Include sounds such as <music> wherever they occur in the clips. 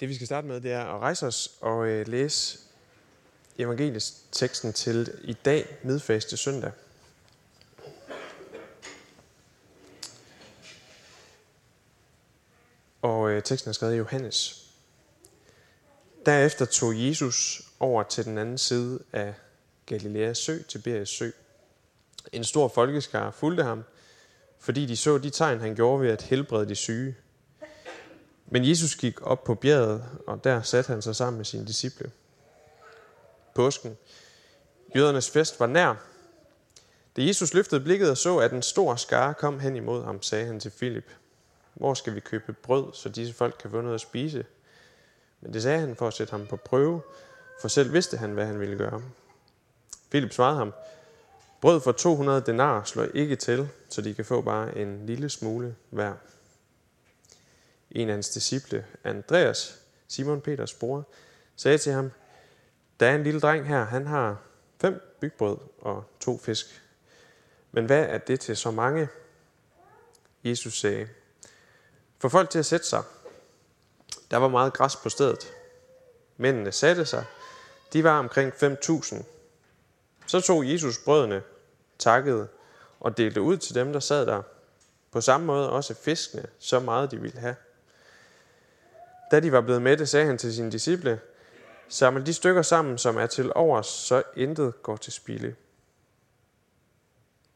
Det vi skal starte med, det er at rejse os og øh, læse evangelisk teksten til i dag, midfaste søndag. Og øh, teksten er skrevet i Johannes. Derefter tog Jesus over til den anden side af Galileas sø, Tiberias sø. En stor folkeskar fulgte ham, fordi de så de tegn, han gjorde ved at helbrede de syge. Men Jesus gik op på bjerget, og der satte han sig sammen med sine disciple. Påsken. Jødernes fest var nær. Da Jesus løftede blikket og så, at en stor skare kom hen imod ham, sagde han til Filip, hvor skal vi købe brød, så disse folk kan få noget at spise? Men det sagde han for at sætte ham på prøve, for selv vidste han, hvad han ville gøre. Filip svarede ham, brød for 200 denar slår ikke til, så de kan få bare en lille smule hver. En af hans disciple, Andreas, Simon Peters bror, sagde til ham, der er en lille dreng her, han har fem bygbrød og to fisk. Men hvad er det til så mange? Jesus sagde, få folk til at sætte sig. Der var meget græs på stedet. Mændene satte sig. De var omkring 5.000. Så tog Jesus brødene, takkede og delte ud til dem, der sad der. På samme måde også fiskene, så meget de ville have. Da de var blevet mætte, sagde han til sine disciple, Samle de stykker sammen, som er til overs, så intet går til spilde.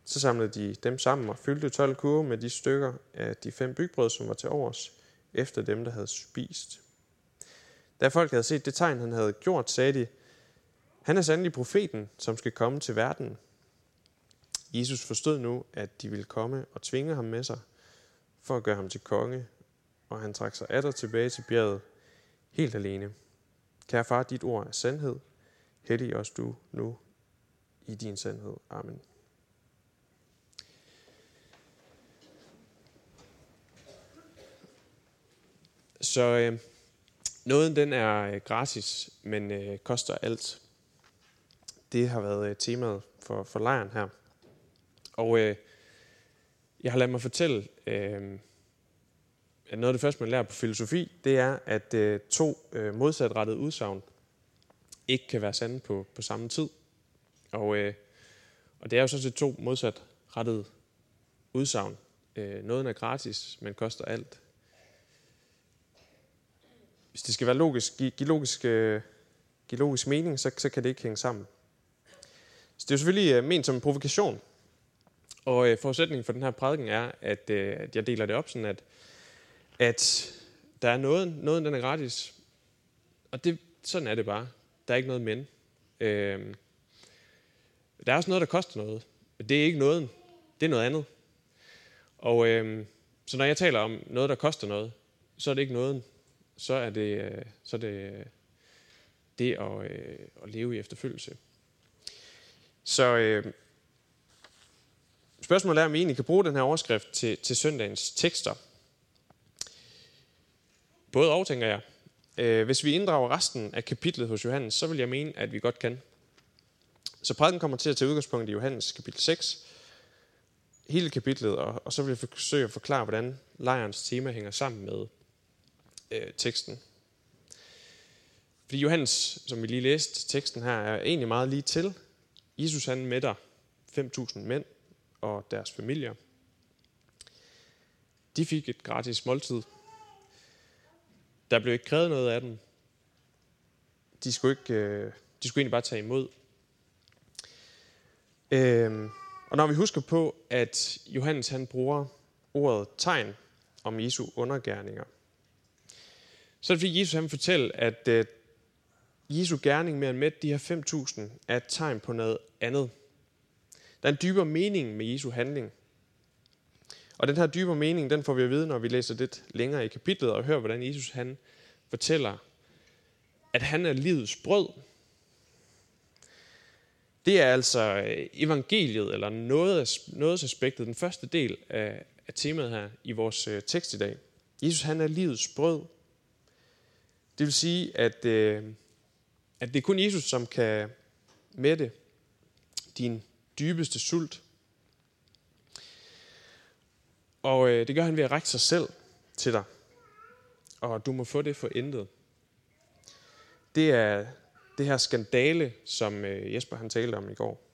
Så samlede de dem sammen og fyldte 12 kurve med de stykker af de fem bygbrød, som var til overs, efter dem, der havde spist. Da folk havde set det tegn, han havde gjort, sagde de, han er sandelig profeten, som skal komme til verden. Jesus forstod nu, at de ville komme og tvinge ham med sig, for at gøre ham til konge, og han trak sig atter tilbage til bjerget, helt alene. Kære far, dit ord er sandhed. Hellig os du nu i din sandhed. Amen. Så øh, nåden den er øh, gratis, men øh, koster alt. Det har været øh, temaet for, for lejren her. Og øh, jeg har ladet mig fortælle, øh, noget af det første, man lærer på filosofi, det er, at øh, to øh, modsatrettede udsagn ikke kan være sande på, på samme tid. Og, øh, og det er jo så til to modsatrettede udsagn. Øh, noget er gratis, men koster alt hvis det skal være logisk, give, give, logisk, øh, give logisk mening, så, så kan det ikke hænge sammen. Så det er jo selvfølgelig uh, ment som en provokation. Og øh, forudsætningen for den her prædiken er, at, at jeg deler det op sådan, at, at der er noget, noget den er gratis. Og det, sådan er det bare. Der er ikke noget men. Øh, der er også noget, der koster noget. Men det er ikke noget. Det er noget andet. Og øh, så når jeg taler om noget, der koster noget, så er det ikke noget så er det, øh, så er det, øh, det at, øh, at leve i efterfølgelse. Så øh, spørgsmålet er, om vi egentlig kan bruge den her overskrift til, til søndagens tekster. Både og, tænker jeg. Øh, hvis vi inddrager resten af kapitlet hos Johannes, så vil jeg mene, at vi godt kan. Så prædiken kommer til at tage udgangspunkt i Johannes kapitel 6, hele kapitlet, og, og så vil jeg forsøge at forklare, hvordan lejrens tema hænger sammen med øh, teksten. Fordi Johannes, som vi lige læste teksten her, er egentlig meget lige til. Jesus han mætter 5.000 mænd og deres familier. De fik et gratis måltid. Der blev ikke krævet noget af dem. De skulle, ikke, øh, de skulle egentlig bare tage imod. Øh, og når vi husker på, at Johannes han bruger ordet tegn om Jesu undergærninger, så er det fordi Jesus han fortæller, at uh, Jesu gerning med at mætte de her 5.000 er et tegn på noget andet. Der er en dybere mening med Jesu handling. Og den her dybere mening, den får vi at vide, når vi læser lidt længere i kapitlet og hører, hvordan Jesus han fortæller, at han er livets brød. Det er altså øh, evangeliet, eller noget, noget aspektet, den første del af, af temaet her i vores øh, tekst i dag. Jesus han er livets brød. Det vil sige, at, øh, at det er kun Jesus, som kan mætte din dybeste sult. Og øh, det gør han ved at række sig selv til dig. Og du må få det for intet. det er det her skandale, som øh, Jesper han talte om i går.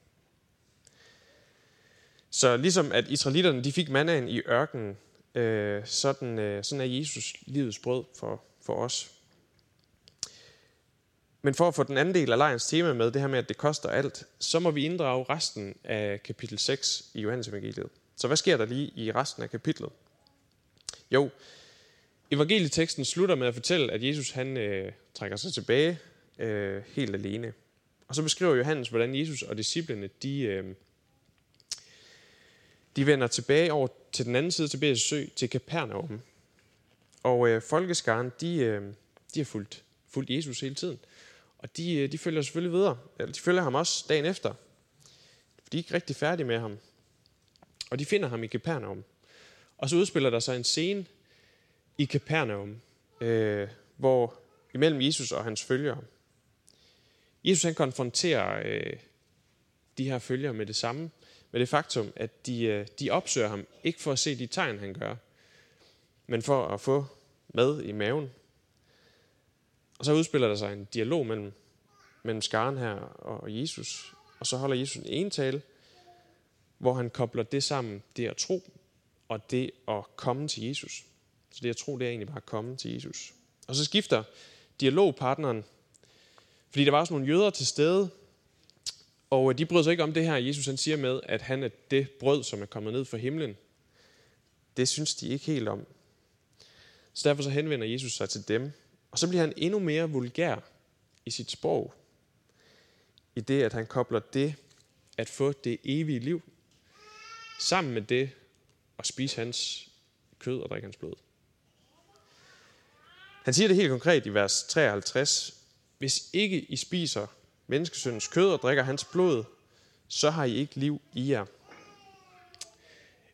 Så ligesom at israelitterne de fik mandagen i ørkenen, øh, sådan, øh, sådan er Jesus livets brød for, for os. Men for at få den anden del af lejrens tema med, det her med, at det koster alt, så må vi inddrage resten af kapitel 6 i Johannes evangeliet. Så hvad sker der lige i resten af kapitlet? Jo, evangelieteksten slutter med at fortælle, at Jesus han øh, trækker sig tilbage øh, helt alene. Og så beskriver Johannes, hvordan Jesus og disciplene, de, øh, de vender tilbage over til den anden side til Bæs sø, til Kapernaum. Og øh, folkeskaren, de, øh, de har fulgt, fulgt Jesus hele tiden. Og de, øh, de følger selvfølgelig videre. Eller de følger ham også dagen efter. For de er ikke rigtig færdige med ham. Og de finder ham i Kapernaum. Og så udspiller der sig en scene i Kapernaum, øh, hvor imellem Jesus og hans følgere. Jesus han konfronterer øh, de her følgere med det samme, med det faktum, at de, øh, de opsøger ham, ikke for at se de tegn, han gør, men for at få mad i maven. Og så udspiller der sig en dialog mellem, mellem skaren her og Jesus, og så holder Jesus en tale, hvor han kobler det sammen, det at tro, og det at komme til Jesus. Så det at tro, det er egentlig bare at komme til Jesus. Og så skifter dialogpartneren, fordi der var også nogle jøder til stede, og øh, de brød sig ikke om det her, Jesus han siger med, at han er det brød, som er kommet ned fra himlen. Det synes de ikke helt om. Så derfor så henvender Jesus sig til dem. Og så bliver han endnu mere vulgær i sit sprog. I det, at han kobler det at få det evige liv sammen med det at spise hans kød og drikke hans blod. Han siger det helt konkret i vers 53. Hvis ikke I spiser menneskesøndens kød og drikker hans blod, så har I ikke liv i jer.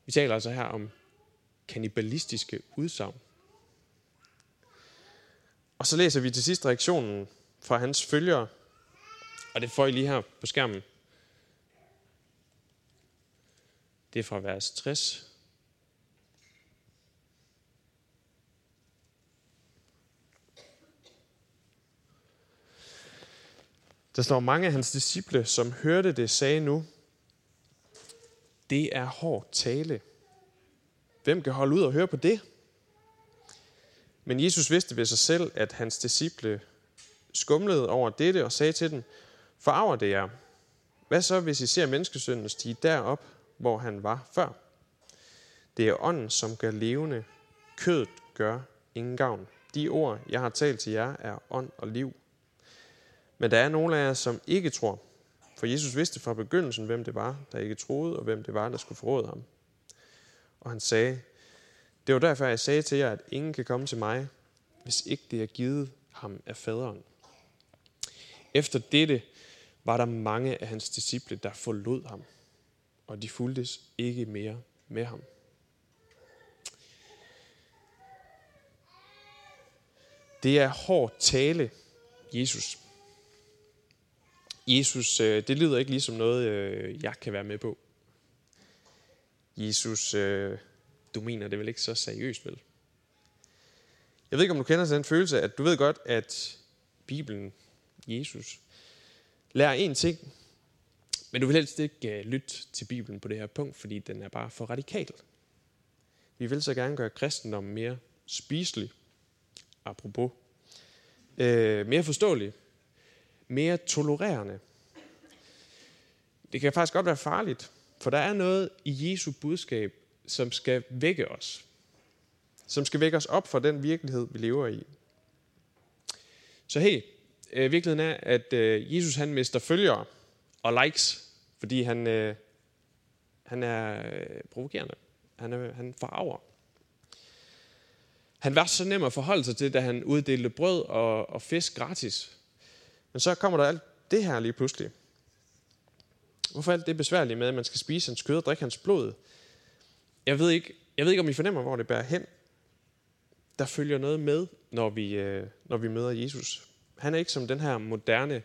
Vi taler altså her om kanibalistiske udsagn. Og så læser vi til sidst reaktionen fra hans følgere, og det får I lige her på skærmen. Det er fra vers 60. Der står mange af hans disciple, som hørte det, sagde nu, det er hård tale. Hvem kan holde ud og høre på det? Men Jesus vidste ved sig selv, at hans disciple skumlede over dette og sagde til dem, forarver det jer. Hvad så, hvis I ser menneskesønnen stige derop, hvor han var før? Det er ånden, som gør levende. Kødet gør ingen gavn. De ord, jeg har talt til jer, er ånd og liv. Men der er nogle af jer, som ikke tror. For Jesus vidste fra begyndelsen, hvem det var, der ikke troede, og hvem det var, der skulle forråde ham. Og han sagde, det var derfor, jeg sagde til jer, at ingen kan komme til mig, hvis ikke det er givet ham af faderen. Efter dette var der mange af hans disciple, der forlod ham, og de fuldtes ikke mere med ham. Det er hård tale, Jesus Jesus, øh, det lyder ikke ligesom noget, øh, jeg kan være med på. Jesus, øh, du mener det vel ikke så seriøst, vel? Jeg ved ikke, om du kender den følelse, at du ved godt, at Bibelen, Jesus, lærer en ting, men du vil helst ikke øh, lytte til Bibelen på det her punkt, fordi den er bare for radikal. Vi vil så gerne gøre kristendommen mere spiselig, apropos, øh, mere forståelig, mere tolererende. Det kan faktisk godt være farligt, for der er noget i Jesu budskab, som skal vække os. Som skal vække os op fra den virkelighed, vi lever i. Så hey, øh, virkeligheden er, at øh, Jesus han mister følgere og likes, fordi han, øh, han er øh, provokerende. Han, er, han forarver. Han var så nem at forholde sig til, da han uddelte brød og, og fisk gratis. Men så kommer der alt det her lige pludselig. Hvorfor alt det besværlige med, at man skal spise hans kød og drikke hans blod? Jeg ved ikke, jeg ved ikke om I fornemmer, hvor det bærer hen. Der følger noget med, når vi, øh, når vi møder Jesus. Han er ikke som den her moderne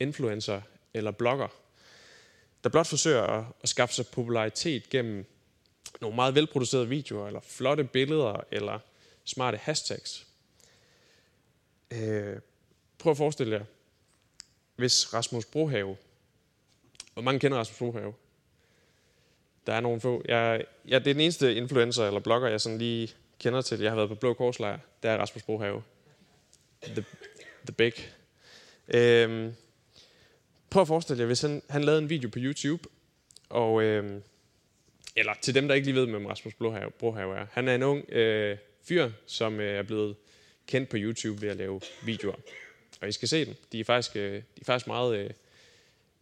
influencer eller blogger, der blot forsøger at, at skaffe sig popularitet gennem nogle meget velproducerede videoer, eller flotte billeder, eller smarte hashtags. Øh, prøv at forestille jer, hvis Rasmus Brohave, hvor mange kender Rasmus Brohave? Der er nogle få. Jeg, jeg, det er den eneste influencer eller blogger, jeg sådan lige kender til. Jeg har været på Blå Korslejr. Der er Rasmus Brohave. The, the Big. Øhm, prøv at forestille jer, hvis han, han lavede en video på YouTube, og, øh, eller til dem, der ikke lige ved, hvem Rasmus Brohave, Brohave er. Han er en ung øh, fyr, som øh, er blevet kendt på YouTube ved at lave videoer. Og I skal se dem. De er faktisk, øh, de er faktisk meget, øh,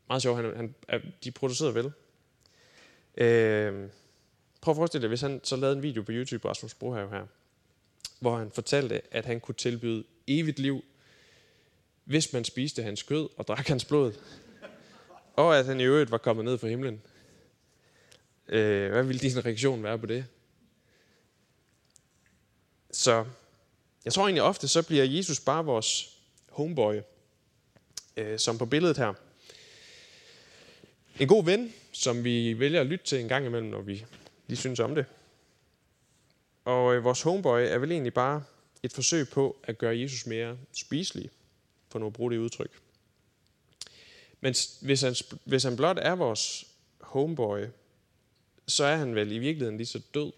meget sjove. Han, han, er, de er produceret vel. Øh, prøv at forestille dig, hvis han så lavede en video på YouTube, Rasmus Brohave her, hvor han fortalte, at han kunne tilbyde evigt liv, hvis man spiste hans kød og drak hans blod, og at han i øvrigt var kommet ned fra himlen. Øh, hvad ville din reaktion være på det? Så jeg tror egentlig ofte, så bliver Jesus bare vores homeboy, øh, som på billedet her. En god ven, som vi vælger at lytte til en gang imellem, når vi lige synes om det. Og øh, vores homeboy er vel egentlig bare et forsøg på at gøre Jesus mere spiselig, for nu at bruge det udtryk. Men hvis han, hvis han blot er vores homeboy, så er han vel i virkeligheden lige så død,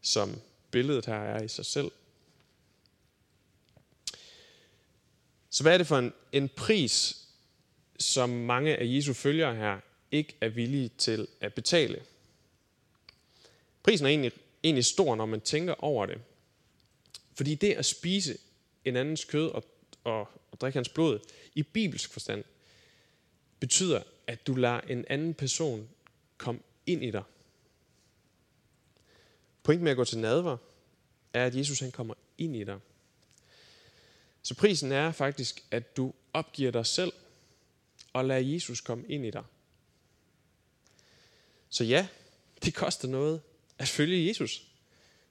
som billedet her er i sig selv. Så hvad er det for en, en pris, som mange af Jesu følgere her ikke er villige til at betale? Prisen er egentlig, egentlig stor, når man tænker over det. Fordi det at spise en andens kød og, og, og drikke hans blod, i bibelsk forstand, betyder, at du lader en anden person komme ind i dig. Pointen med at gå til nadver, er, at Jesus han kommer ind i dig. Så prisen er faktisk, at du opgiver dig selv og lader Jesus komme ind i dig. Så ja, det koster noget at følge Jesus.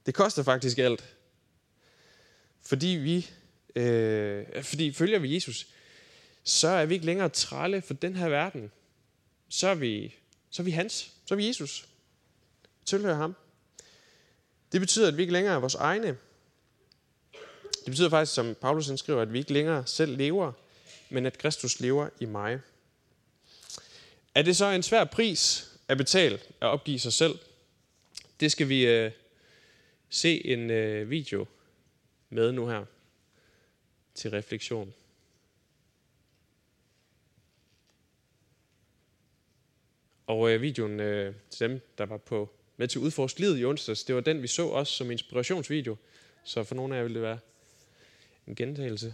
Det koster faktisk alt. Fordi vi, øh, fordi følger vi Jesus, så er vi ikke længere trælle for den her verden. Så er vi, så er vi hans. Så er vi Jesus. Tilhører ham. Det betyder, at vi ikke længere er vores egne. Det betyder faktisk, som Paulus skriver, at vi ikke længere selv lever, men at Kristus lever i mig. Er det så en svær pris at betale at opgive sig selv? Det skal vi øh, se en øh, video med nu her til refleksion. Og øh, videoen øh, til dem, der var på med til Udforsk Livet i onsdags, det var den, vi så også som inspirationsvideo. Så for nogle af jer ville det være en gentagelse.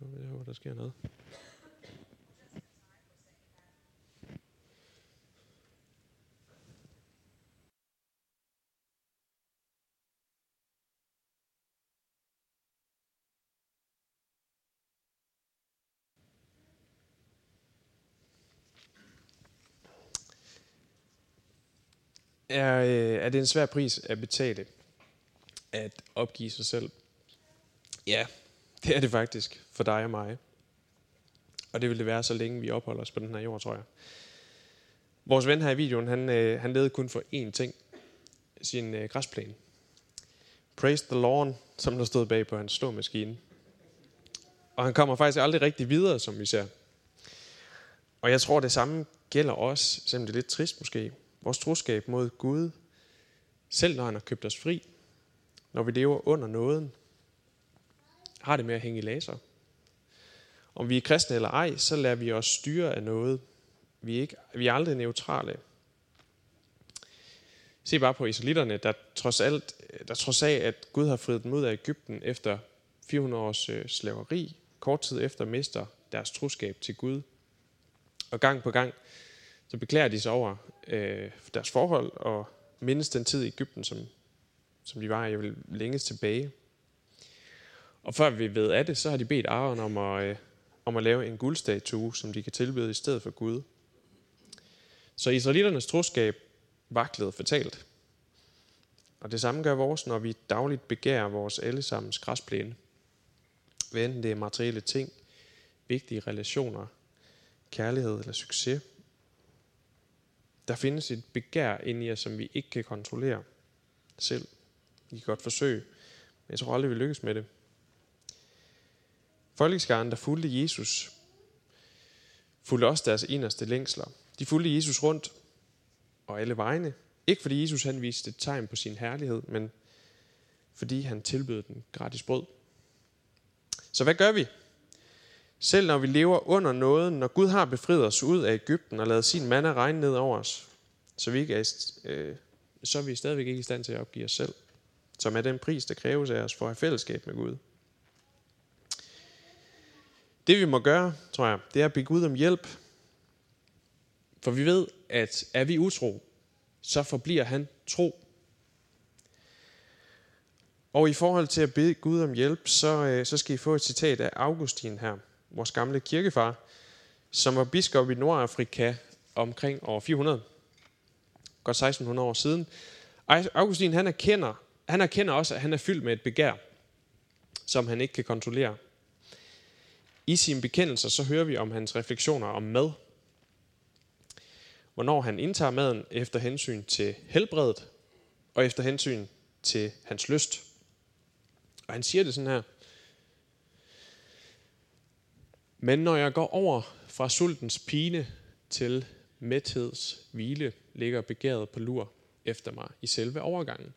Jeg håber, der sker noget. Er, øh, er det en svær pris at betale, at opgive sig selv? Ja, det er det faktisk for dig og mig. Og det vil det være, så længe vi opholder os på den her jord, tror jeg. Vores ven her i videoen, han, øh, han levede kun for én ting. Sin øh, græsplæne. Praise the Lord, som der stod bag på hans ståmaskine. Og han kommer faktisk aldrig rigtig videre, som vi ser. Og jeg tror, det samme gælder os, selvom det er lidt trist måske vores troskab mod Gud, selv når han har købt os fri, når vi lever under nåden, har det med at hænge i laser. Om vi er kristne eller ej, så lader vi os styre af noget. Vi er, ikke, vi er aldrig neutrale. Se bare på israelitterne, der trods, alt, der trods af, at Gud har friet dem ud af Ægypten efter 400 års øh, slaveri, kort tid efter mister deres troskab til Gud. Og gang på gang så beklager de sig over øh, deres forhold og mindes den tid i Ægypten, som, som de var i vil længes tilbage. Og før vi ved af det, så har de bedt Aaron om at, øh, om at lave en guldstatue, som de kan tilbyde i stedet for Gud. Så israeliternes troskab vaklede fatalt. Og det samme gør vores, når vi dagligt begærer vores allesammens græsplæne. Hvad enten det er materielle ting, vigtige relationer, kærlighed eller succes. Der findes et begær inde i os, som vi ikke kan kontrollere selv. Vi kan godt forsøge, men jeg tror aldrig, vi lykkes med det. Folkeskaren, der fulgte Jesus, fulgte også deres inderste længsler. De fulgte Jesus rundt og alle vegne. Ikke fordi Jesus han viste et tegn på sin herlighed, men fordi han tilbød den gratis brød. Så hvad gør vi? Selv når vi lever under noget, når Gud har befriet os ud af Ægypten og lavet sin mand regne ned over os, så, vi ikke er, øh, så er vi stadigvæk ikke i stand til at opgive os selv, som er den pris, der kræves af os for at have fællesskab med Gud. Det vi må gøre, tror jeg, det er at bede Gud om hjælp. For vi ved, at er vi utro, så forbliver han tro. Og i forhold til at bede Gud om hjælp, så, øh, så skal I få et citat af Augustin her, vores gamle kirkefar, som var biskop i Nordafrika omkring år 400, godt 1600 år siden. Augustin han erkender, han erkender også, at han er fyldt med et begær, som han ikke kan kontrollere. I sine bekendelser så hører vi om hans refleksioner om mad. Hvornår han indtager maden efter hensyn til helbredet og efter hensyn til hans lyst. Og han siger det sådan her. Men når jeg går over fra sultens pine til mætheds hvile, ligger begæret på lur efter mig i selve overgangen.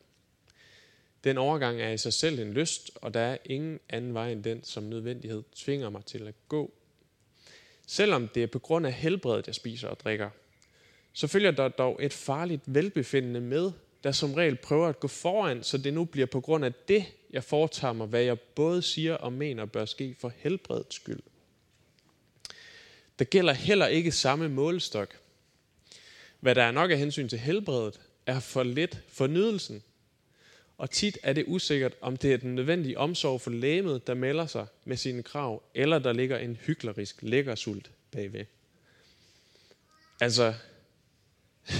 Den overgang er i sig selv en lyst, og der er ingen anden vej end den, som nødvendighed tvinger mig til at gå. Selvom det er på grund af helbredet, jeg spiser og drikker, så følger der dog et farligt velbefindende med, der som regel prøver at gå foran, så det nu bliver på grund af det, jeg foretager mig, hvad jeg både siger og mener bør ske for helbredets skyld. Der gælder heller ikke samme målestok. Hvad der er nok af hensyn til helbredet, er for lidt fornydelsen. Og tit er det usikkert, om det er den nødvendige omsorg for lægemet, der melder sig med sine krav, eller der ligger en hyklerisk lækkersult bagved. Altså, <laughs>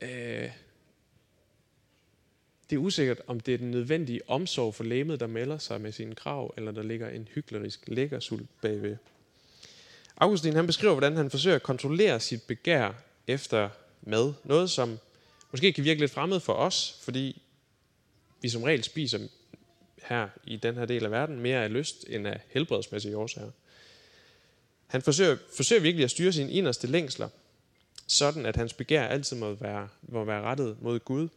øh, det er usikkert, om det er den nødvendige omsorg for lægemet, der melder sig med sine krav, eller der ligger en hyklerisk lækkersult bagved. Augustin han beskriver, hvordan han forsøger at kontrollere sit begær efter mad. Noget, som måske kan virke lidt fremmed for os, fordi vi som regel spiser her i den her del af verden mere af lyst end af helbredsmæssige årsager. Han forsøger, forsøger virkelig at styre sine inderste længsler, sådan at hans begær altid må være, må være rettet mod Gud.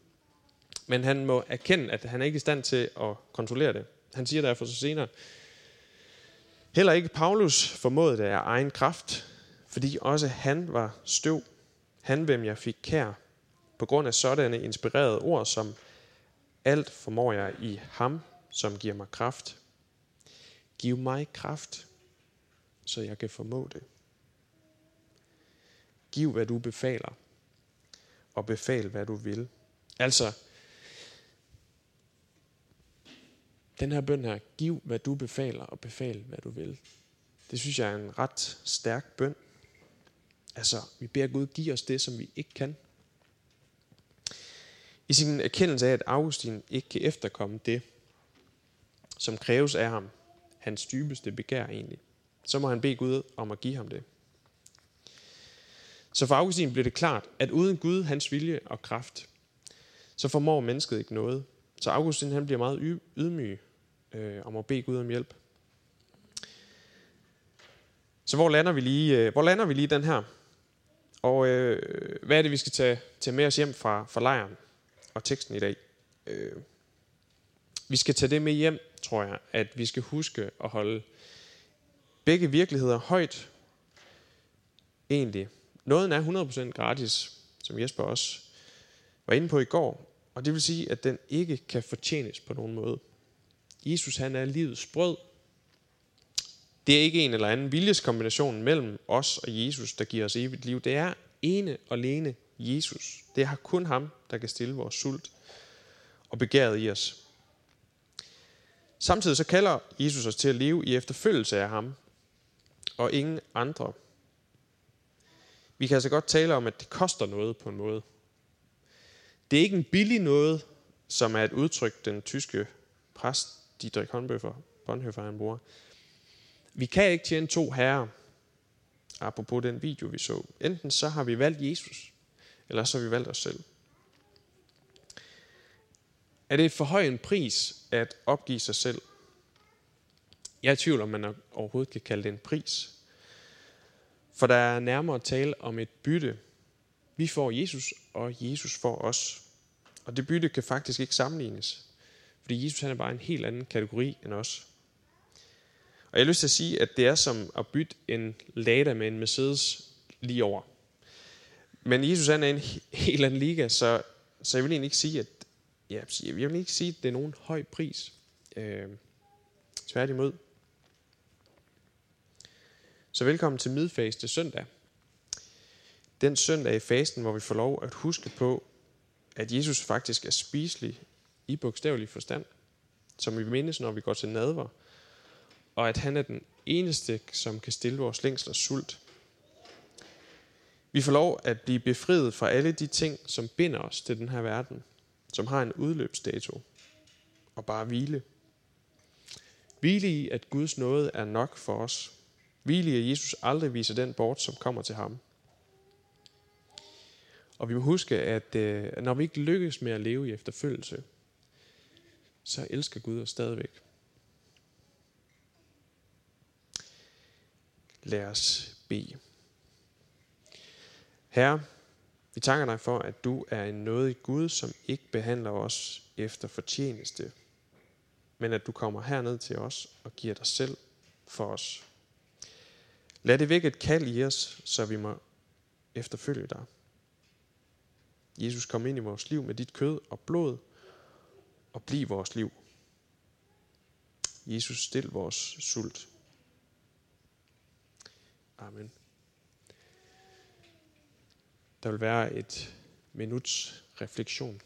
Men han må erkende, at han er ikke i stand til at kontrollere det. Han siger derfor så senere, Heller ikke Paulus formåede det af egen kraft, fordi også han var støv. Han, hvem jeg fik kær, på grund af sådanne inspirerede ord som alt formår jeg i ham, som giver mig kraft. Giv mig kraft, så jeg kan formå det. Giv, hvad du befaler, og befal, hvad du vil. Altså, den her bøn her, giv hvad du befaler, og befal hvad du vil. Det synes jeg er en ret stærk bøn. Altså, vi beder Gud give os det, som vi ikke kan. I sin erkendelse af, at Augustin ikke kan efterkomme det, som kræves af ham, hans dybeste begær egentlig, så må han bede Gud om at give ham det. Så for Augustin blev det klart, at uden Gud, hans vilje og kraft, så formår mennesket ikke noget. Så Augustin han bliver meget ydmyg øh, og må bede Gud om hjælp. Så hvor lander vi lige, øh, hvor lander vi lige den her? Og øh, hvad er det, vi skal tage, tage med os hjem fra, fra lejren og teksten i dag? Øh, vi skal tage det med hjem, tror jeg, at vi skal huske at holde begge virkeligheder højt. Egentlig. Noget er 100% gratis, som Jesper også var inde på i går. Og det vil sige, at den ikke kan fortjenes på nogen måde. Jesus han er livets brød. Det er ikke en eller anden viljeskombination mellem os og Jesus, der giver os evigt liv. Det er ene og alene Jesus. Det er kun ham, der kan stille vores sult og begæret i os. Samtidig så kalder Jesus os til at leve i efterfølgelse af ham, og ingen andre. Vi kan altså godt tale om, at det koster noget på en måde. Det er ikke en billig noget, som er et udtryk, den tyske præst Dietrich Bonhoeffer, Bonhoeffer han bruger. Vi kan ikke tjene to herrer, apropos den video, vi så. Enten så har vi valgt Jesus, eller så har vi valgt os selv. Er det for høj en pris at opgive sig selv? Jeg er i tvivl, om man overhovedet kan kalde det en pris. For der er nærmere tale om et bytte. Vi får Jesus, og Jesus får os. Og det bytte kan faktisk ikke sammenlignes. Fordi Jesus han er bare en helt anden kategori end os. Og jeg har lyst til at sige, at det er som at bytte en Lada med en Mercedes lige over. Men Jesus han er en helt anden liga, så, så jeg vil egentlig ikke sige, at ja, jeg vil ikke sige, at det er nogen høj pris. Øh, tværtimod. Så velkommen til midfaste søndag. Den søndag i fasten, hvor vi får lov at huske på, at Jesus faktisk er spiselig i bogstavelig forstand, som vi mindes, når vi går til nadver, og at han er den eneste, som kan stille vores længsler sult. Vi får lov at blive befriet fra alle de ting, som binder os til den her verden, som har en udløbsdato, og bare hvile. Hvile i, at Guds nåde er nok for os. Hvile i, at Jesus aldrig viser den bort, som kommer til ham. Og vi må huske, at øh, når vi ikke lykkes med at leve i efterfølgelse, så elsker Gud os stadigvæk. Lad os bede. Herre, vi takker dig for, at du er en nådig Gud, som ikke behandler os efter fortjeneste, men at du kommer herned til os og giver dig selv for os. Lad det vække et kald i os, så vi må efterfølge dig. Jesus, kom ind i vores liv med dit kød og blod, og bliv vores liv. Jesus, stil vores sult. Amen. Der vil være et minuts refleksion.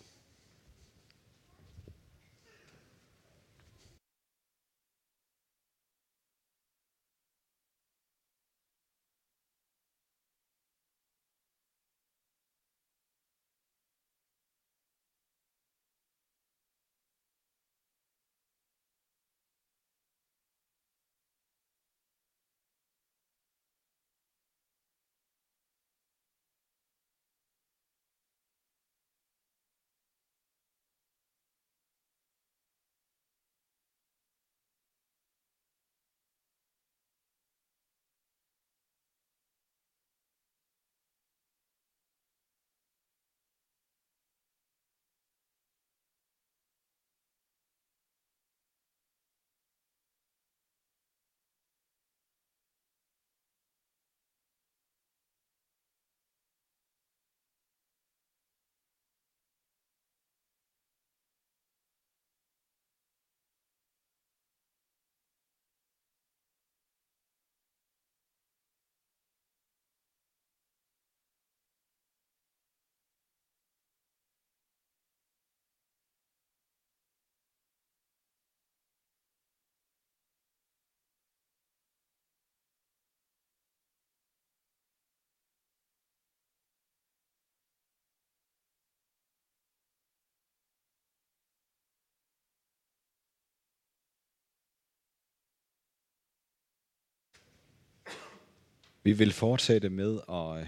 Vi vil fortsætte med at øh,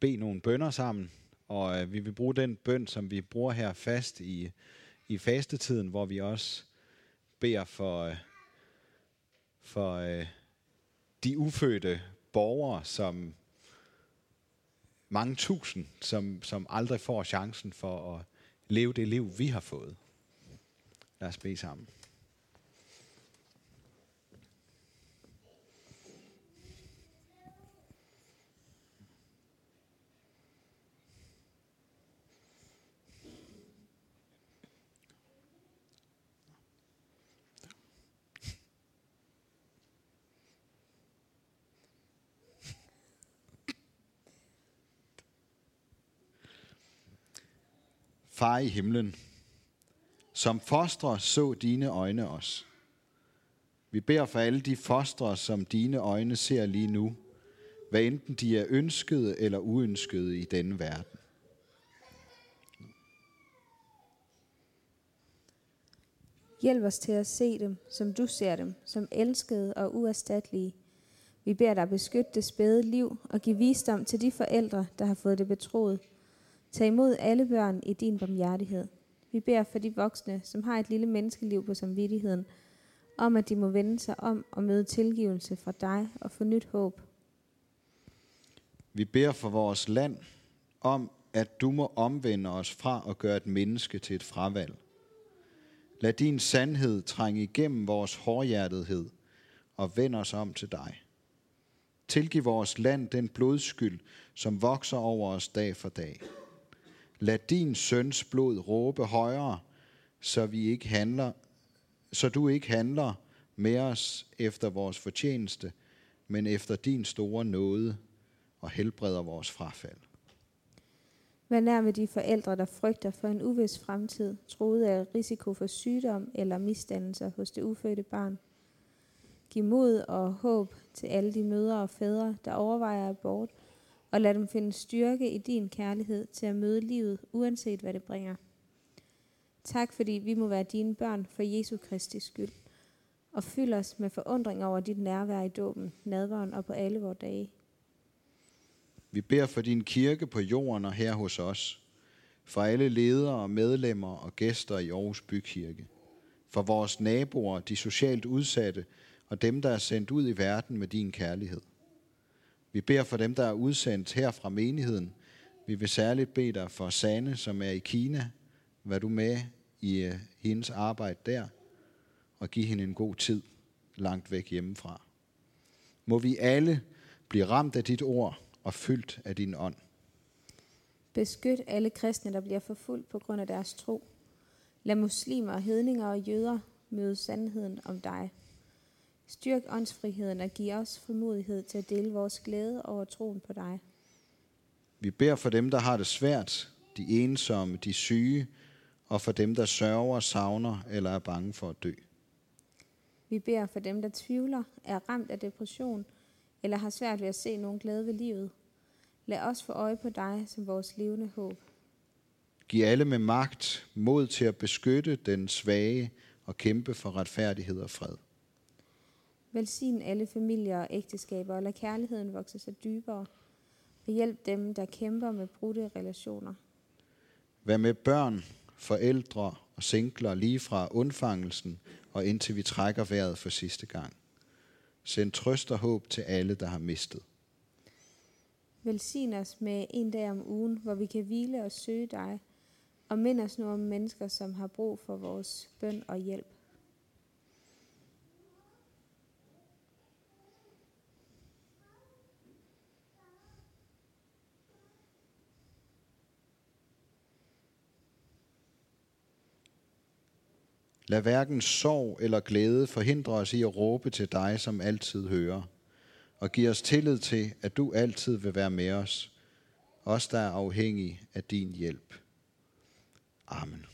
bede nogle bønder sammen, og øh, vi vil bruge den bøn, som vi bruger her fast i, i fastetiden, hvor vi også beder for, øh, for de ufødte borgere, som mange tusind, som, som aldrig får chancen for at leve det liv, vi har fået. Lad os bede sammen. Far i himlen, som fostre så dine øjne os. Vi beder for alle de fostre, som dine øjne ser lige nu, hvad enten de er ønskede eller uønskede i denne verden. Hjælp os til at se dem, som du ser dem, som elskede og uerstattelige. Vi beder dig beskytte det spæde liv og give visdom til de forældre, der har fået det betroet – Tag imod alle børn i din barmhjertighed. Vi beder for de voksne, som har et lille menneskeliv på samvittigheden, om at de må vende sig om og møde tilgivelse fra dig og få nyt håb. Vi beder for vores land om, at du må omvende os fra at gøre et menneske til et fravalg. Lad din sandhed trænge igennem vores hårdhjertethed og vend os om til dig. Tilgiv vores land den blodskyld, som vokser over os dag for dag. Lad din søns blod råbe højere, så vi ikke handler, så du ikke handler med os efter vores fortjeneste, men efter din store nåde og helbreder vores frafald. Hvad nær med de forældre, der frygter for en uvis fremtid, troet af risiko for sygdom eller misdannelser hos det ufødte barn. Giv mod og håb til alle de mødre og fædre, der overvejer abort, og lad dem finde styrke i din kærlighed til at møde livet, uanset hvad det bringer. Tak fordi vi må være dine børn for Jesu Kristi skyld, og fyld os med forundring over dit nærvær i dåben, nadveren og på alle vores dage. Vi beder for din kirke på jorden og her hos os, for alle ledere, medlemmer og gæster i Aarhus Bykirke, for vores naboer, de socialt udsatte og dem, der er sendt ud i verden med din kærlighed. Vi beder for dem, der er udsendt her fra menigheden. Vi vil særligt bede dig for Sane, som er i Kina. Vær du med i øh, hendes arbejde der, og give hende en god tid langt væk hjemmefra. Må vi alle blive ramt af dit ord og fyldt af din ånd. Beskyt alle kristne, der bliver forfulgt på grund af deres tro. Lad muslimer, hedninger og jøder møde sandheden om dig. Styrk åndsfriheden og giv os frimodighed til at dele vores glæde over troen på dig. Vi beder for dem, der har det svært, de ensomme, de syge, og for dem, der sørger, savner eller er bange for at dø. Vi beder for dem, der tvivler, er ramt af depression eller har svært ved at se nogen glæde ved livet. Lad os få øje på dig som vores levende håb. Giv alle med magt mod til at beskytte den svage og kæmpe for retfærdighed og fred. Velsign alle familier og ægteskaber, og lad kærligheden vokse sig dybere. Og hjælp dem, der kæmper med brudte relationer. Vær med børn, forældre og singler lige fra undfangelsen og indtil vi trækker vejret for sidste gang. Send trøst og håb til alle, der har mistet. Velsign os med en dag om ugen, hvor vi kan hvile og søge dig, og mind os nu om mennesker, som har brug for vores bøn og hjælp. Lad hverken sorg eller glæde forhindre os i at råbe til dig, som altid hører, og giv os tillid til, at du altid vil være med os, os der er afhængige af din hjælp. Amen.